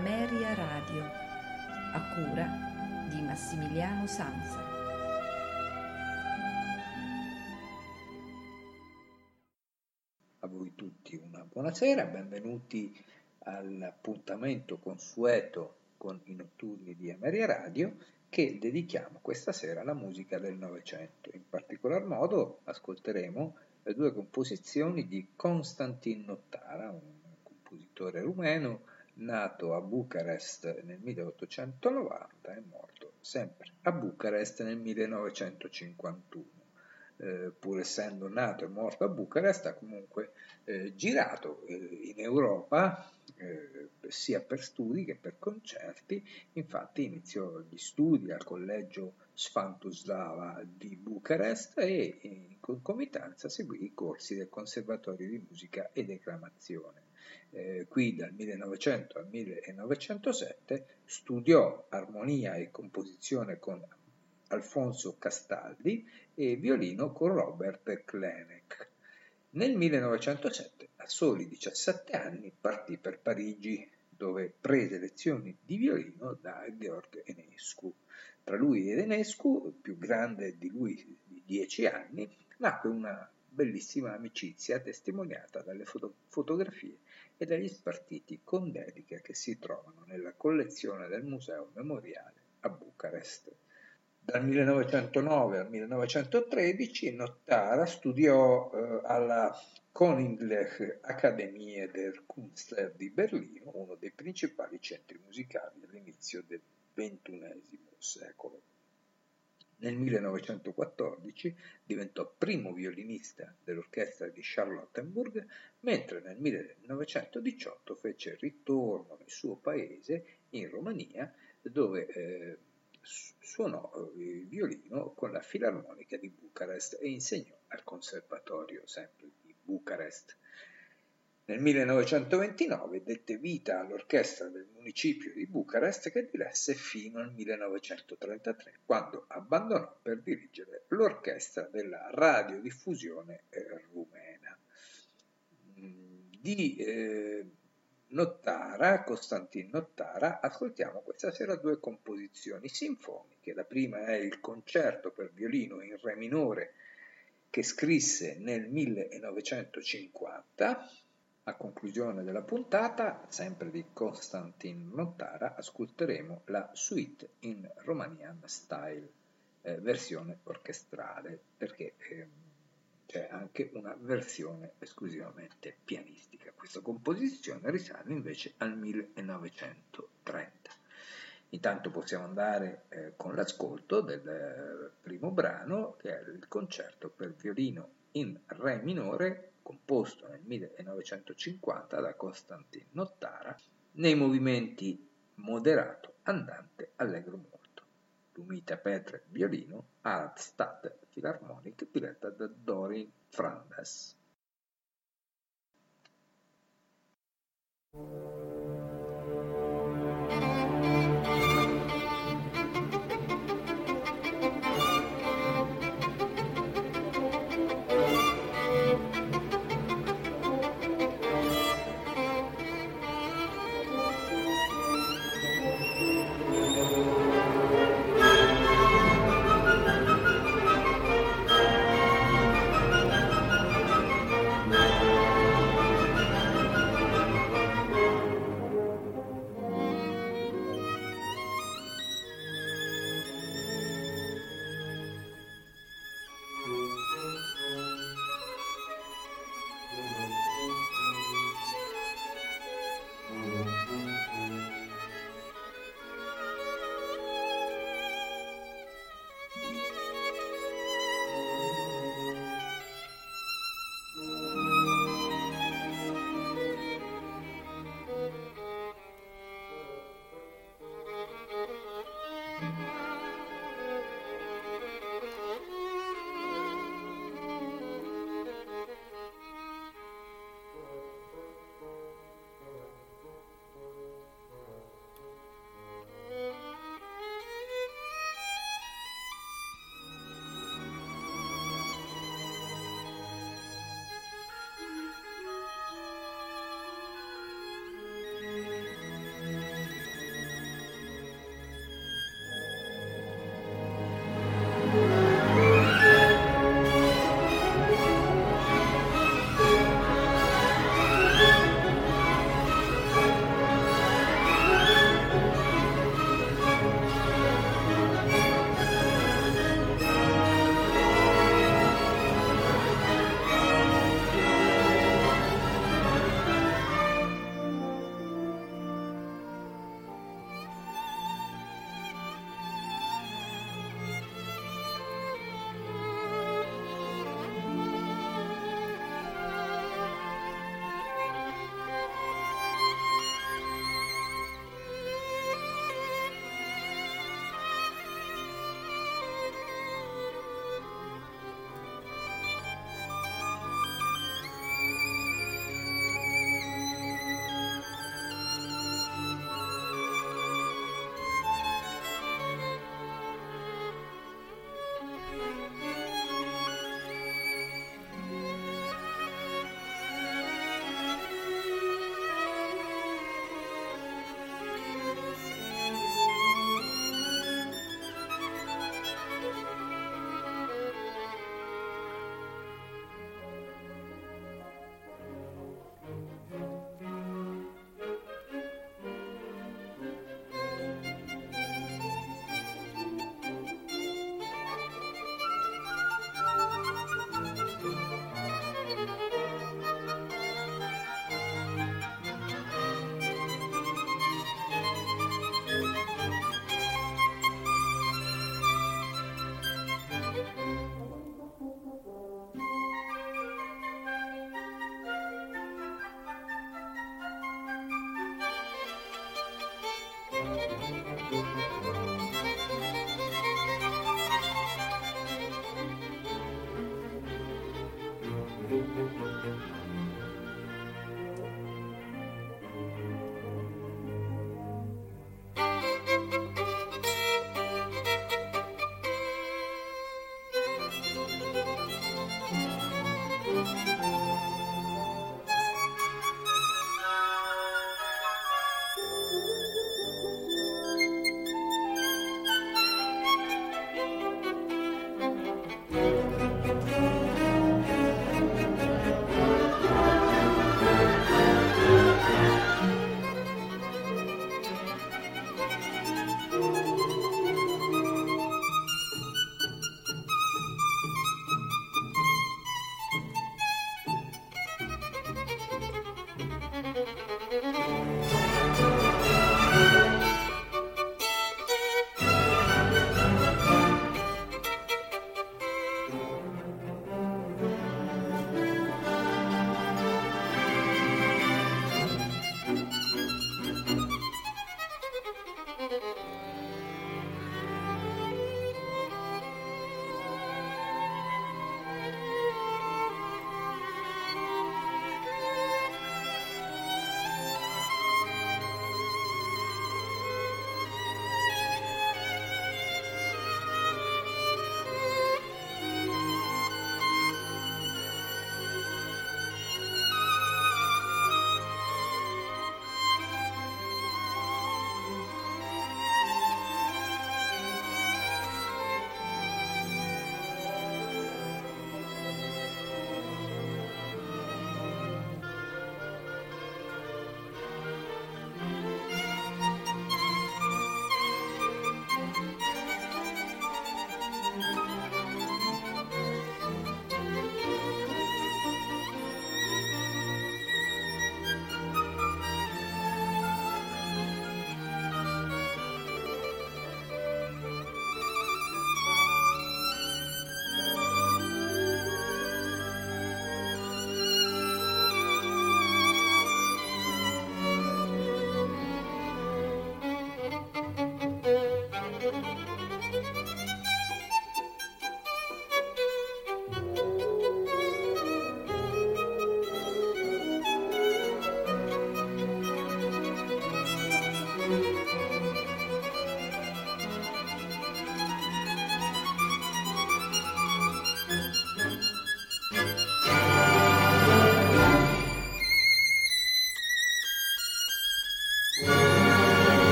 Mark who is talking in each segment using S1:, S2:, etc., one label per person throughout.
S1: Ameria Radio, a cura di Massimiliano Sanza.
S2: A voi tutti una buonasera, benvenuti all'appuntamento consueto con i notturni di Ameria Radio che dedichiamo questa sera alla musica del Novecento. In particolar modo ascolteremo le due composizioni di Konstantin Nottara, un compositore rumeno nato a Bucarest nel 1890 e morto sempre a Bucarest nel 1951. Eh, pur essendo nato e morto a Bucarest, ha comunque eh, girato eh, in Europa eh, sia per studi che per concerti, infatti iniziò gli studi al collegio Sfantuslava di Bucarest e in concomitanza seguì i corsi del Conservatorio di Musica e Declamazione. Eh, qui dal 1900 al 1907 studiò armonia e composizione con Alfonso Castaldi e violino con Robert Klenek. Nel 1907, a soli 17 anni, partì per Parigi, dove prese lezioni di violino da Georg Enescu. Tra lui ed Enescu, più grande di lui di 10 anni, nacque una bellissima amicizia testimoniata dalle foto- fotografie e dagli spartiti con dediche che si trovano nella collezione del Museo Memoriale a Bucarest. Dal 1909 al 1913 Nottara studiò eh, alla Königliche Akademie der Künstler di Berlino, uno dei principali centri musicali all'inizio del XXI secolo. Nel 1914 diventò primo violinista dell'orchestra di Charlottenburg, mentre nel 1918 fece ritorno nel suo paese, in Romania, dove eh, suonò eh, il violino con la Filarmonica di Bucarest e insegnò al Conservatorio sempre di Bucarest. Nel 1929 dette vita all'orchestra del municipio di Bucarest che diresse fino al 1933, quando abbandonò per dirigere l'orchestra della radiodiffusione eh, rumena. Di eh, Nottara, Costantin Nottara, ascoltiamo questa sera due composizioni sinfoniche. La prima è il concerto per violino in re minore che scrisse nel 1950 a conclusione della puntata, sempre di Konstantin Nottara, ascolteremo la suite in Romanian style, eh, versione orchestrale, perché eh, c'è anche una versione esclusivamente pianistica. Questa composizione risale invece al 1930. Intanto possiamo andare eh, con l'ascolto del eh, primo brano, che è il concerto per violino in Re minore composto nel 1950 da Konstantin Nottara, nei movimenti moderato, andante, allegro molto. Lumita Petre violino, Artstad Philharmonic diretta da Dorin Frandes.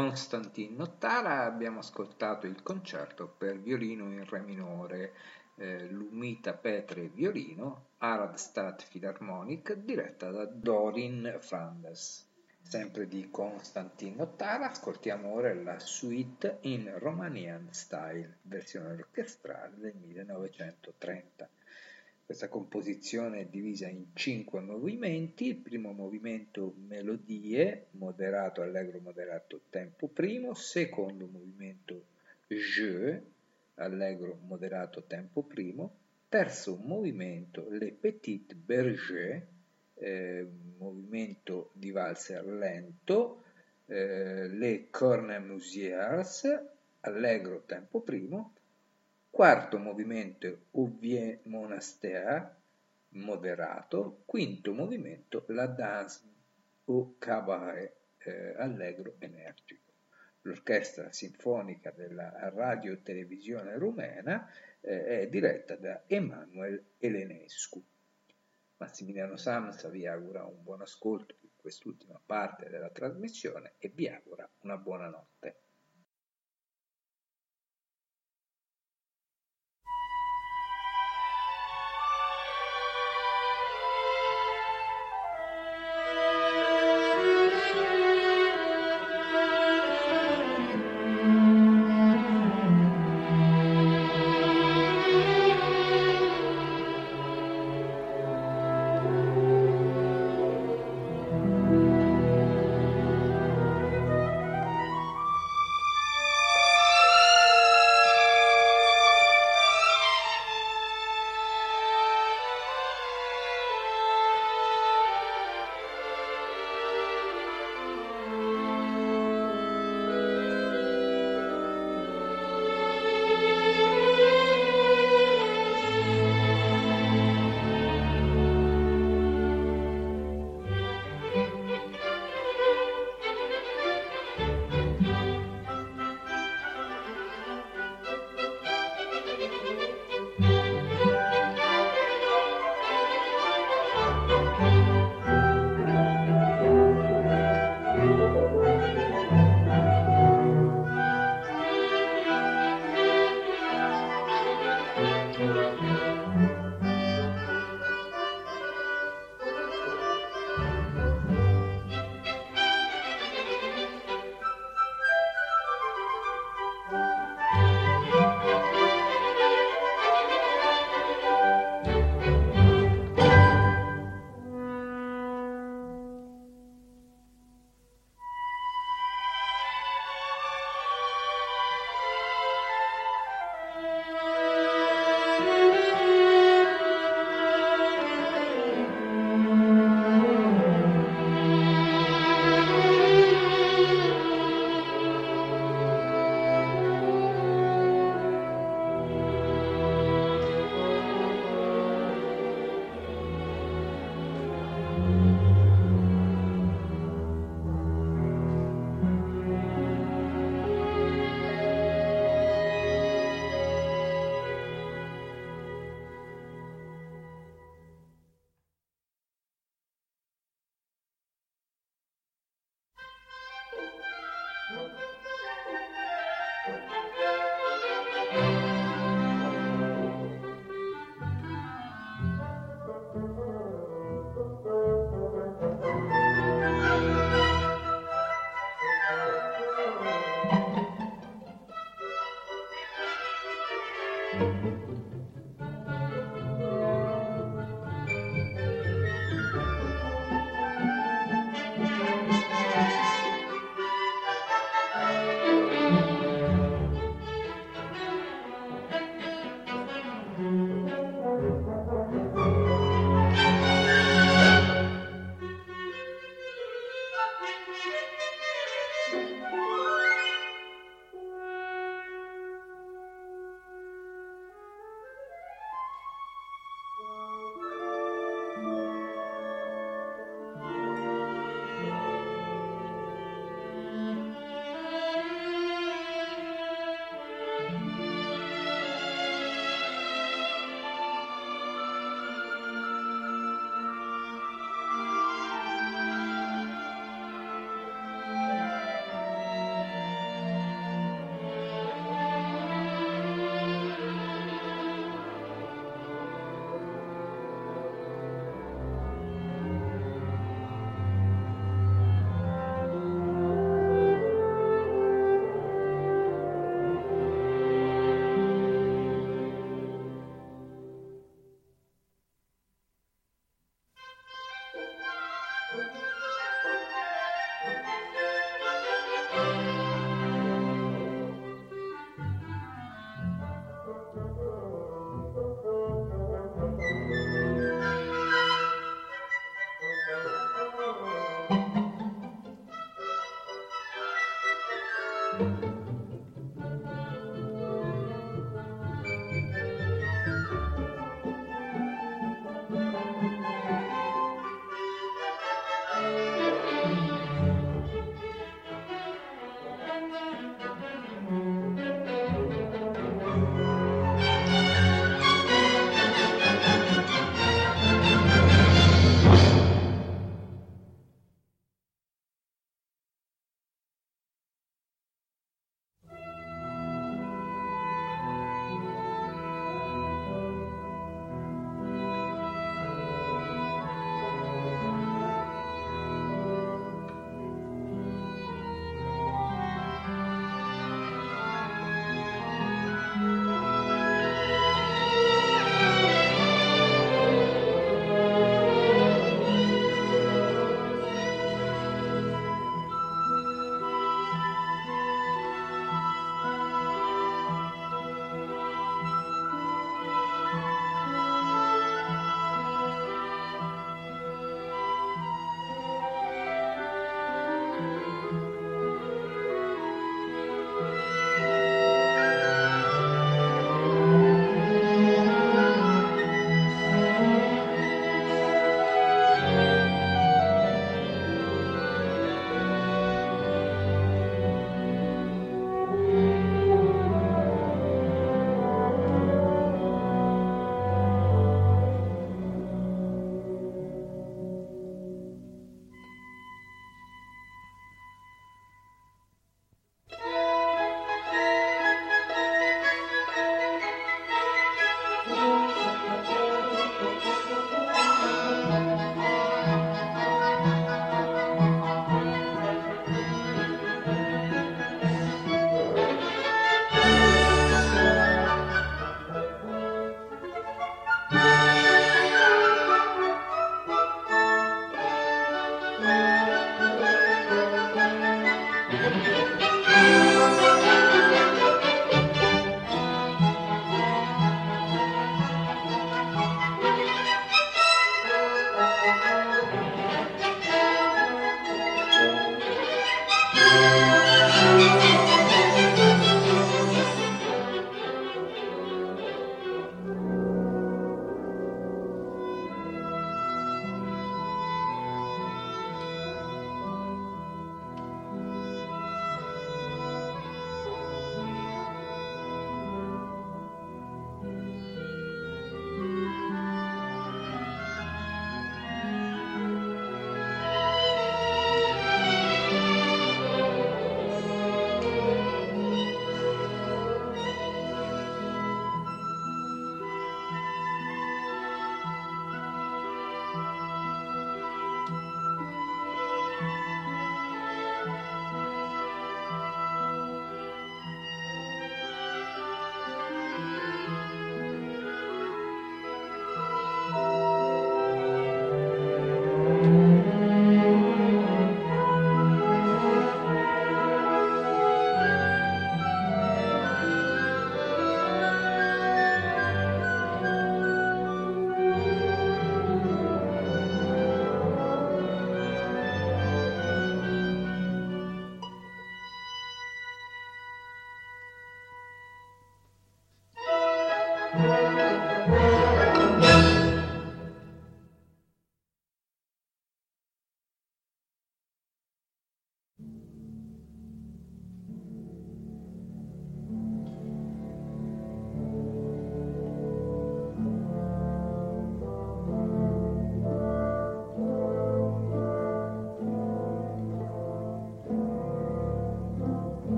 S2: Konstantin Nottara abbiamo ascoltato il concerto per violino in re minore, eh, Lumita Petre violino, Arad Stat Philharmonic, diretta da Dorin Flanders. Sempre di Konstantin Nottara, ascoltiamo ora la suite in Romanian Style, versione orchestrale del 1930. Questa composizione è divisa in cinque movimenti. Il primo movimento melodie, moderato, allegro, moderato, tempo primo. Secondo movimento jeu, allegro, moderato, tempo primo. Terzo movimento le petites bergers, eh, movimento di valzer lento. Eh, le cornemusiers, allegro, tempo primo quarto movimento Ouvien Monastère, moderato, quinto movimento La Danse au Cabaret, eh, allegro energico. L'orchestra sinfonica della radio televisione rumena eh, è diretta da Emanuel Elenescu. Massimiliano Samsa vi augura un buon ascolto di quest'ultima parte della trasmissione e vi augura una buona notte.